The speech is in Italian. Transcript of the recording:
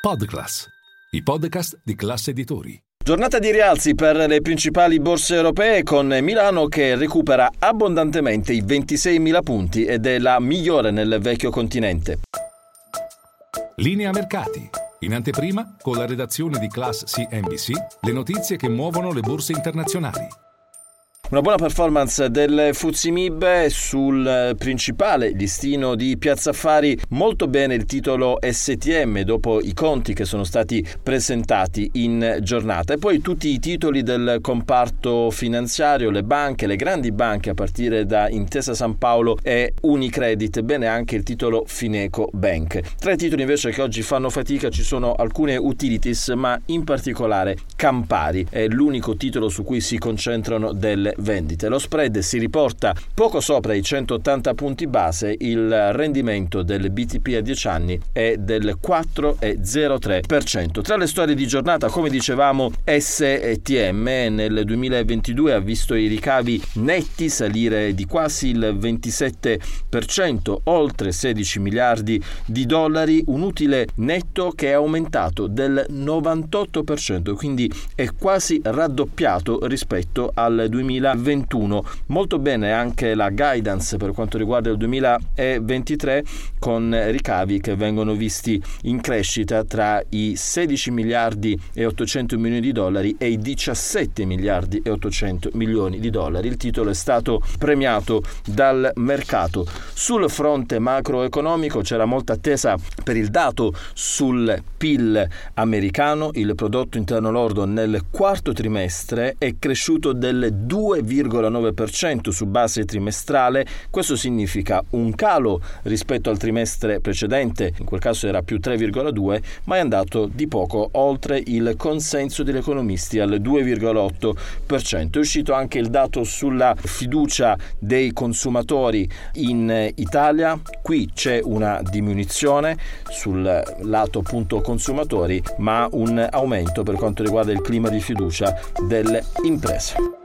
Podclass, i podcast di classe editori. Giornata di rialzi per le principali borse europee con Milano che recupera abbondantemente i 26.000 punti ed è la migliore nel vecchio continente. Linea mercati. In anteprima, con la redazione di Class CNBC, le notizie che muovono le borse internazionali. Una buona performance del Fuzimib sul principale listino di Piazza Affari, molto bene il titolo STM dopo i conti che sono stati presentati in giornata. E poi tutti i titoli del comparto finanziario, le banche, le grandi banche a partire da Intesa San Paolo e Unicredit, bene anche il titolo Fineco Bank. Tra i titoli invece che oggi fanno fatica ci sono alcune utilities, ma in particolare Campari, è l'unico titolo su cui si concentrano delle vendite. Lo spread si riporta poco sopra i 180 punti base, il rendimento del BTP a 10 anni è del 4,03%. Tra le storie di giornata, come dicevamo, STM nel 2022 ha visto i ricavi netti salire di quasi il 27%, oltre 16 miliardi di dollari, un utile netto che è aumentato del 98%, quindi è quasi raddoppiato rispetto al 2020 2021. Molto bene anche la guidance per quanto riguarda il 2023 con ricavi che vengono visti in crescita tra i 16 miliardi e 800 milioni di dollari e i 17 miliardi e 800 milioni di dollari. Il titolo è stato premiato dal mercato. Sul fronte macroeconomico c'era molta attesa per il dato sul PIL americano, il prodotto interno lordo nel quarto trimestre è cresciuto del 2 2,9% su base trimestrale, questo significa un calo rispetto al trimestre precedente, in quel caso era più 3,2, ma è andato di poco oltre il consenso degli economisti al 2,8%. È uscito anche il dato sulla fiducia dei consumatori in Italia, qui c'è una diminuzione sul lato appunto consumatori, ma un aumento per quanto riguarda il clima di fiducia delle imprese.